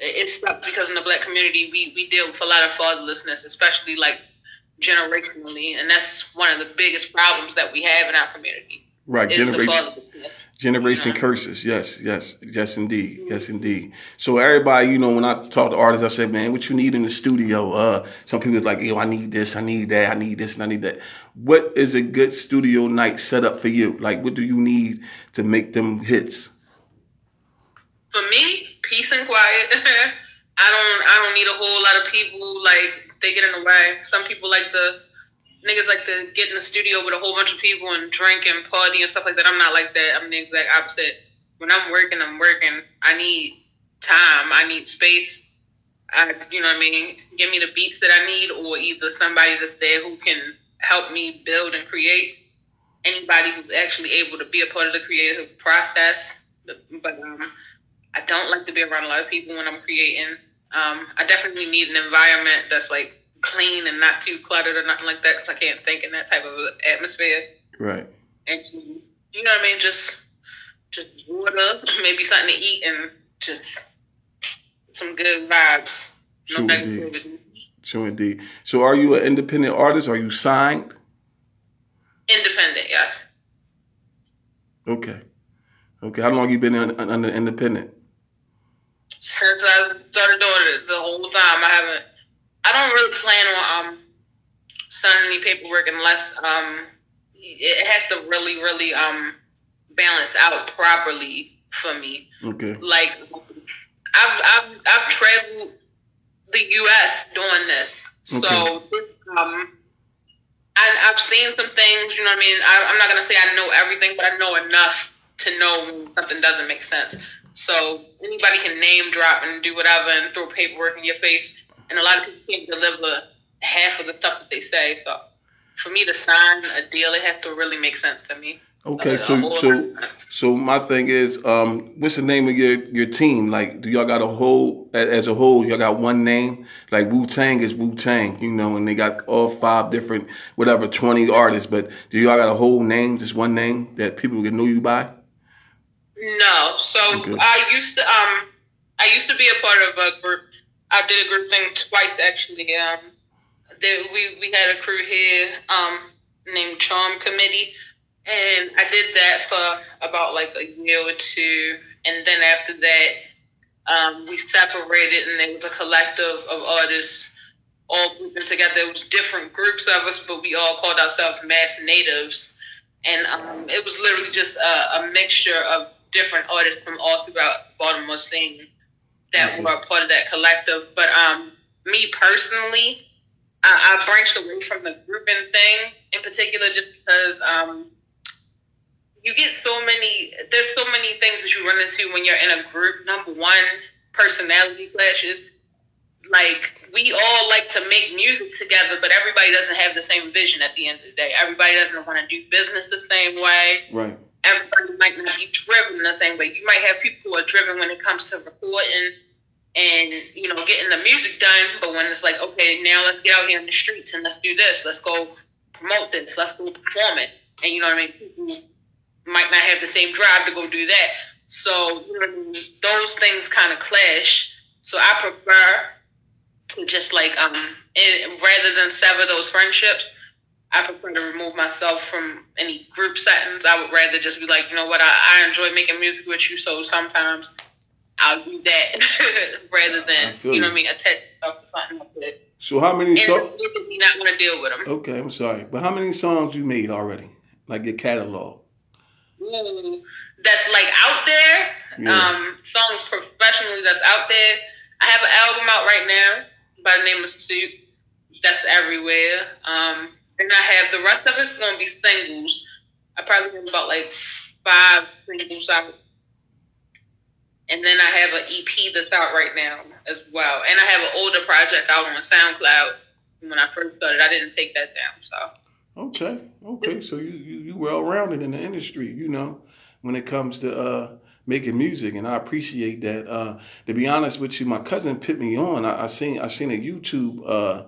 it's because in the black community we we deal with a lot of fatherlessness, especially like generationally, and that's one of the biggest problems that we have in our community. Right, generation, generation curses. Yes, yes, yes, indeed, mm-hmm. yes, indeed. So everybody, you know, when I talk to artists, I say, man, what you need in the studio? Uh, some people like, yo, I need this, I need that, I need this, and I need that. What is a good studio night set up for you? Like, what do you need to make them hits? For me, peace and quiet. I don't, I don't need a whole lot of people like they get in the way. Some people like the niggas like to get in the studio with a whole bunch of people and drink and party and stuff like that. I'm not like that. I'm the exact opposite. When I'm working, I'm working. I need time. I need space. I, you know what I mean? Give me the beats that I need, or either somebody that's there who can help me build and create. Anybody who's actually able to be a part of the creative process. But um, I don't like to be around a lot of people when I'm creating. Um, I definitely need an environment that's like clean and not too cluttered or nothing like that because I can't think in that type of atmosphere. Right. And you know what I mean? Just just water, maybe something to eat, and just some good vibes. No sure indeed. Sure indeed. So, are you an independent artist? Are you signed? Independent, yes. Okay. Okay. How long you been under independent? Since I started doing it the whole time. I haven't. I don't really plan on um signing any paperwork unless um it has to really really um balance out properly for me. Okay. Like I've I've I've traveled the U.S. doing this, okay. so um. I, I've seen some things, you know what I mean? I, I'm not going to say I know everything, but I know enough to know when something doesn't make sense. So anybody can name drop and do whatever and throw paperwork in your face, and a lot of people can't deliver half of the stuff that they say. So for me to sign a deal, it has to really make sense to me. Okay, so so so my thing is, um, what's the name of your your team? Like, do y'all got a whole as a whole? Y'all got one name? Like Wu Tang is Wu Tang, you know, and they got all five different whatever twenty artists. But do y'all got a whole name, just one name that people can know you by? No. So okay. I used to um I used to be a part of a group. I did a group thing twice actually. Um, there, we we had a crew here um named Charm Committee, and I did that for about like a year or two, and then after that, um, we separated, and there was a collective of artists all grouping together. It was different groups of us, but we all called ourselves Mass Natives, and um, it was literally just a, a mixture of different artists from all throughout Baltimore scene that okay. were part of that collective. But um, me personally, I, I branched away from the grouping thing in particular just because um, you get so many. There's so many things that you run into when you're in a group. Number one, personality clashes. Like we all like to make music together, but everybody doesn't have the same vision at the end of the day. Everybody doesn't want to do business the same way. Right everybody might not be driven in the same way. You might have people who are driven when it comes to recording and you know getting the music done, but when it's like, okay, now let's get out here in the streets and let's do this, let's go promote this, let's go perform it, and you know what I mean. People might not have the same drive to go do that, so you know those things kind of clash. So I prefer to just like um, and rather than sever those friendships I prefer to remove myself from any group settings. I would rather just be like, you know what, I, I enjoy making music with you, so sometimes I'll do that rather than you, you know what I mean, attach myself to something like that. So how many songs? You not want to deal with them. Okay, I'm sorry, but how many songs you made already? Like your catalog? Ooh, that's like out there. Yeah. Um, songs professionally that's out there. I have an album out right now by the name of Soup. That's everywhere. Um, and I have the rest of it's gonna be singles. I probably have about like five singles out. And then I have an EP that's out right now as well. And I have an older project out on SoundCloud. When I first started, I didn't take that down. So Okay. Okay. So you, you, you well rounded in the industry, you know, when it comes to uh making music and I appreciate that. Uh to be honest with you, my cousin put me on. I, I seen I seen a YouTube uh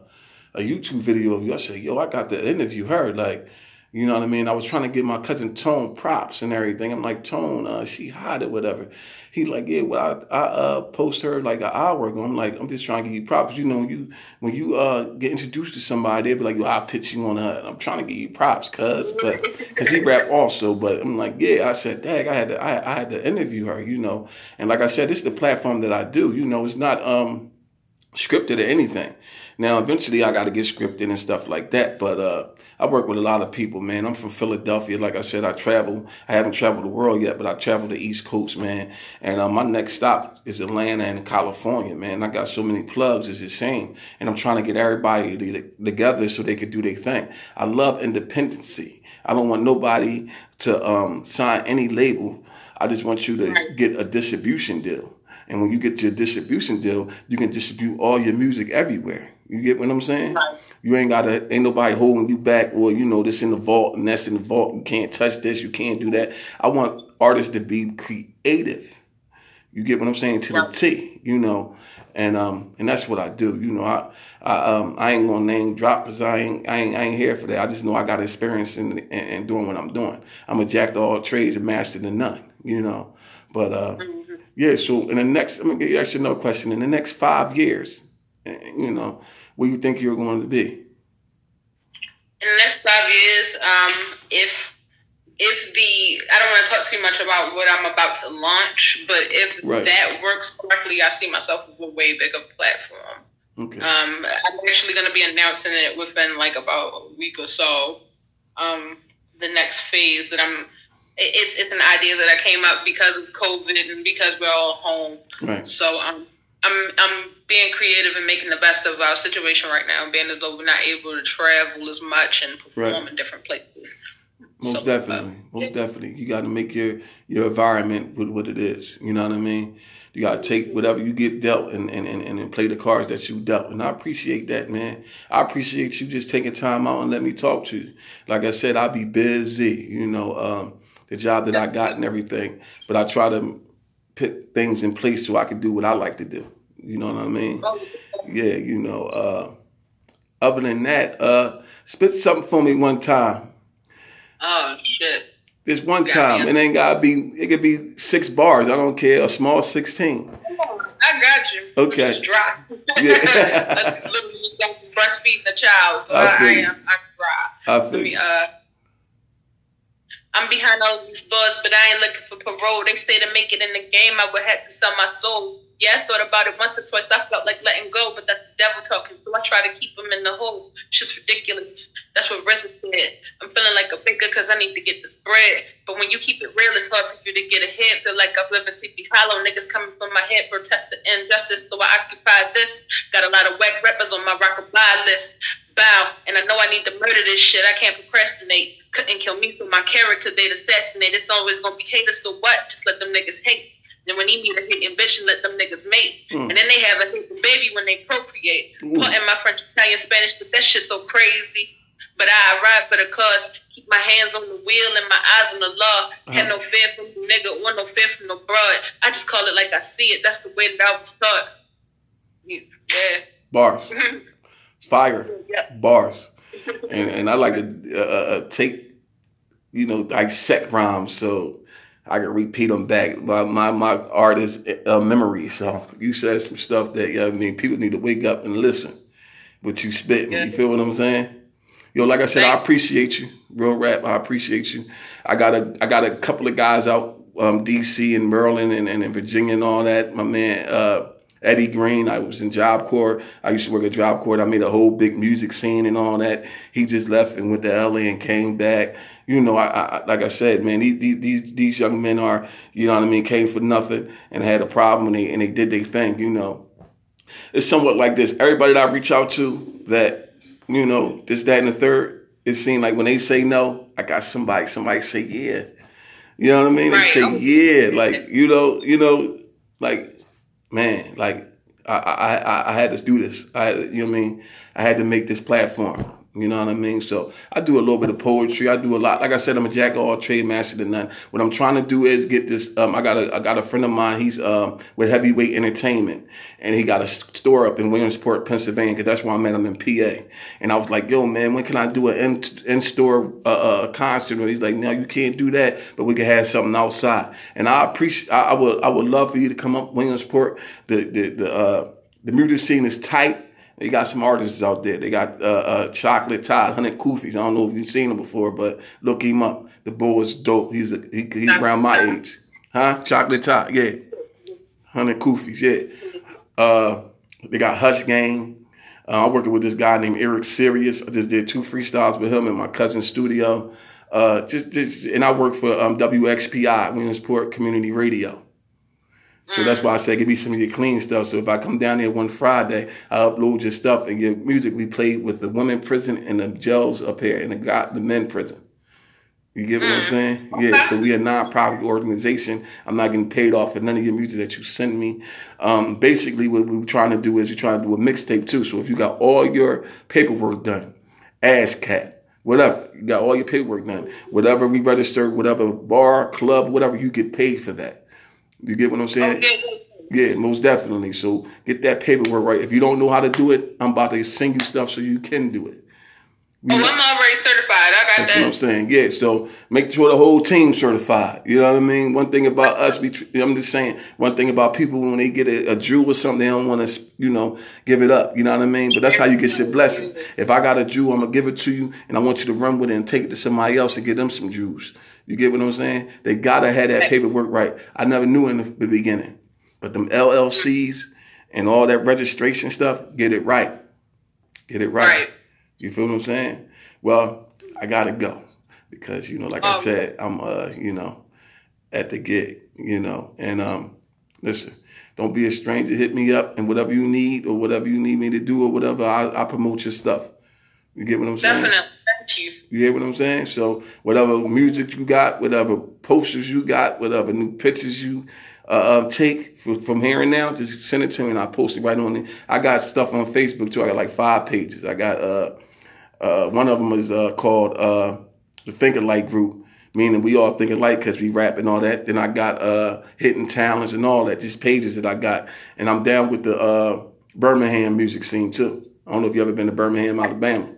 a YouTube video of you. I said, yo, I got the interview her. Like, You know what I mean? I was trying to get my cousin Tone props and everything. I'm like, Tone, uh, she hot or whatever. He's like, yeah, well, I, I uh, post her like an hour ago. I'm like, I'm just trying to give you props. You know, when you when you uh, get introduced to somebody, they'll be like, yo, I'll pitch you on her. I'm trying to give you props, cuz, but because he rap also. But I'm like, yeah. I said, dang, I had to, I, I had to interview her. You know, and like I said, this is the platform that I do. You know, it's not um scripted or anything. Now, eventually, I got to get scripted and stuff like that. But uh, I work with a lot of people, man. I'm from Philadelphia. Like I said, I travel. I haven't traveled the world yet, but I travel the East Coast, man. And uh, my next stop is Atlanta and California, man. I got so many plugs, it's insane. And I'm trying to get everybody together so they could do their thing. I love independency. I don't want nobody to um, sign any label. I just want you to get a distribution deal. And when you get your distribution deal, you can distribute all your music everywhere. You get what I'm saying? Right. You ain't gotta ain't nobody holding you back or you know this in the vault and that's in the vault. You can't touch this, you can't do that. I want artists to be creative. You get what I'm saying to the T, you know, and um and that's what I do. You know, I I um I ain't gonna name drop because I ain't I ain't I ain't here for that. I just know I got experience in, in, in doing what I'm doing. I'm a jack of all trades and master to none. You know, but uh. Mm-hmm yeah, so in the next, I'm gonna ask you actually another question. In the next five years, you know, where you think you're going to be? In the next five years, um, if if the I don't want to talk too much about what I'm about to launch, but if right. that works correctly, I see myself with a way bigger platform. Okay. Um, I'm actually going to be announcing it within like about a week or so. Um, the next phase that I'm it's it's an idea that I came up because of COVID and because we're all home. Right. So um, I'm I'm being creative and making the best of our situation right now, being as though we're not able to travel as much and perform right. in different places. Most so, definitely, uh, most yeah. definitely. You got to make your your environment with what it is. You know what I mean? You got to take whatever you get dealt and, and, and, and play the cards that you dealt. And I appreciate that, man. I appreciate you just taking time out and let me talk to you. Like I said, I'll be busy, you know. Um, the job that I got and everything. But I try to put things in place so I could do what I like to do. You know what I mean? Yeah, you know. Uh, other than that, uh, spit something for me one time. Oh shit. This one time. It ain't gotta be it could be six bars. I don't care. A small sixteen. I got you. Okay. Just dry. Yeah. Literally breastfeeding the child. So I, I, I am I dry. I feel Let me uh I'm behind all these bars, but I ain't looking for parole. They say to make it in the game, I would have to sell my soul. Yeah, I thought about it once or twice. I felt like letting go, but that's the devil talking. So I try to keep him in the hole. It's just ridiculous. That's what RZA said. I'm feeling like a baker because I need to get this bread. But when you keep it real, it's hard for you to get ahead. Feel like I've lived in Sleepy Hollow. Niggas coming from my head, protest the injustice. So I occupy this. Got a lot of whack rappers on my rockabye list bow. And I know I need to murder this shit. I can't procrastinate. Couldn't kill me for my character. They'd assassinate. It's always gonna be haters. So what? Just let them niggas hate. Then when he meet a hating bitch and let them niggas mate. Mm. And then they have a hating baby when they procreate. Mm. Putting my French, Italian, Spanish, but that shit so crazy. But I ride for the cause. Keep my hands on the wheel and my eyes on the law. Uh-huh. Had no fear from the nigga, want no fear from no broad. I just call it like I see it. That's the way that I was taught. Yeah. Bars. fire bars, and and I like to uh, uh, uh, take, you know, dissect rhymes so I can repeat them back. My my, my art is a memory. So you said some stuff that yeah, I mean people need to wake up and listen. But you spitting, yeah. you feel what I'm saying? Yo, like I said, I appreciate you, real rap. I appreciate you. I got a I got a couple of guys out, um, DC and Maryland and, and in Virginia and all that. My man, uh, Eddie Green. I was in Job Corps. I used to work at Job Corps. I made a whole big music scene and all that. He just left and went to LA and came back. You know, I, I like I said, man, these, these these young men are, you know what I mean, came for nothing and had a problem and they and they did their thing. You know, it's somewhat like this. Everybody that I reach out to that, you know, this, that, and the third, it seemed like when they say no, I got somebody. Somebody say yeah. You know what I mean? Right. They say oh. yeah, like you know, you know, like man, like I, I, I had to do this. I, you know what I mean? I had to make this platform You know what I mean? So I do a little bit of poetry. I do a lot. Like I said, I'm a jack of all trade, master to none. What I'm trying to do is get this. Um, I got a I got a friend of mine. He's um, with Heavyweight Entertainment, and he got a store up in Williamsport, Pennsylvania. Cause that's where I met him in PA. And I was like, Yo, man, when can I do an in, in store uh, uh, concert? And he's like, No, you can't do that, but we can have something outside. And I appreciate. I, I would I would love for you to come up Williamsport. The the the uh, the music scene is tight they got some artists out there. They got uh, uh, Chocolate Todd, Hundred Kufis. I don't know if you've seen him before, but look him up. The boy is dope. He's a, he, he's around my age, huh? Chocolate Todd, yeah. Hundred Kufis, yeah. Uh, they got Hush Gang. Uh, I'm working with this guy named Eric Sirius. I just did two freestyles with him in my cousin's studio. Uh, just, just, and I work for um, WXPI, Williamsport Community Radio. So that's why I said give me some of your clean stuff. So if I come down there one Friday, I upload your stuff and your music we played with the women prison and the jails up here and the got the men prison. You get what mm. I'm saying? Okay. Yeah. So we are a nonprofit organization. I'm not getting paid off for none of your music that you send me. Um, basically, what we're trying to do is we're trying to do a mixtape too. So if you got all your paperwork done, ASCAP, whatever, you got all your paperwork done, whatever we register, whatever bar, club, whatever, you get paid for that. You get what I'm saying? Okay. Yeah, most definitely. So get that paperwork right. If you don't know how to do it, I'm about to send you stuff so you can do it. You oh, know? I'm already certified. I got That's that. what I'm saying. Yeah. So make sure the whole team's certified. You know what I mean? One thing about us, we, I'm just saying, one thing about people when they get a, a jewel or something, they don't want to, you know, give it up. You know what I mean? But that's how you get your blessing. If I got a jewel, I'm gonna give it to you, and I want you to run with it and take it to somebody else and get them some jewels. You get what I'm saying? They gotta have that paperwork right. I never knew in the beginning, but them LLCs and all that registration stuff, get it right. Get it right. right. You feel what I'm saying? Well, I gotta go because you know, like I said, I'm uh, you know, at the gig, you know, and um, listen. Don't be a stranger. Hit me up and whatever you need or whatever you need me to do or whatever, I, I promote your stuff. You get what I'm saying? Definitely. You. Hear what I'm saying? So whatever music you got, whatever posters you got, whatever new pictures you uh, uh take from here and now, just send it to me and I'll post it right on it. I got stuff on Facebook too. I got like five pages. I got uh, uh, one of them is uh, called uh, the Think Alike Group, meaning we all think alike because we rap and all that. Then I got uh, Hidden Talents and all that, just pages that I got. And I'm down with the uh, Birmingham music scene too. I don't know if you ever been to Birmingham, Alabama.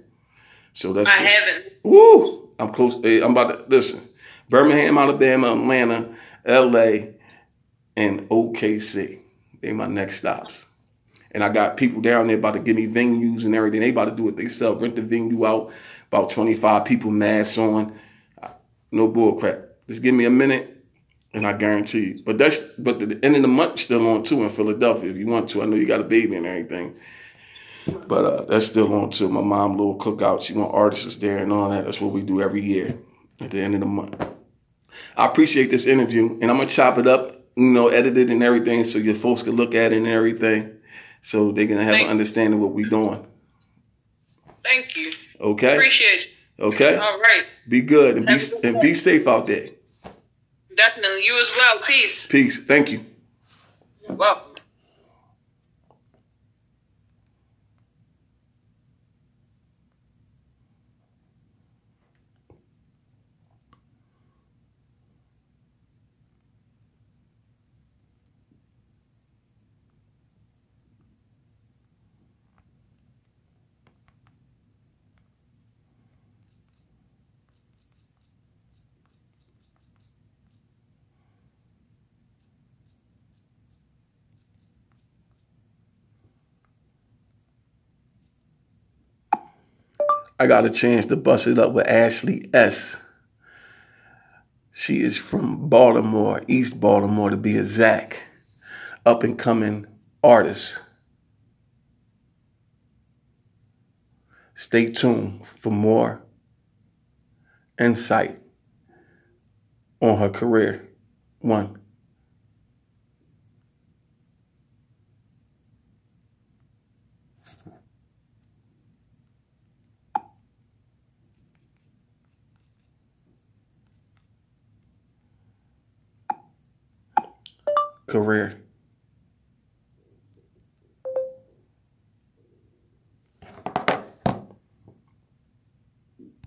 So that's I haven't. Woo! I'm close. I'm about to listen. Birmingham, Alabama, Atlanta, L.A., and OKC. They my next stops. And I got people down there about to give me venues and everything. They about to do it themselves. Rent the venue out. About 25 people, masks on. No bull crap. Just give me a minute, and I guarantee you. But that's but the end of the month still on too in Philadelphia if you want to. I know you got a baby and everything. But uh, that's still on to My mom little cookout. She want artists there and all that. That's what we do every year at the end of the month. I appreciate this interview, and I'm gonna chop it up, you know, edit it and everything, so your folks can look at it and everything, so they can have Thank an understanding what we're doing. Thank you. Okay. Appreciate you. Okay. All right. Be good and be and be safe out there. Definitely. You as well. Peace. Peace. Thank you. You're welcome. I got a chance to bust it up with Ashley S. She is from Baltimore, East Baltimore to be exact. Up and coming artist. Stay tuned for more insight on her career. One. Career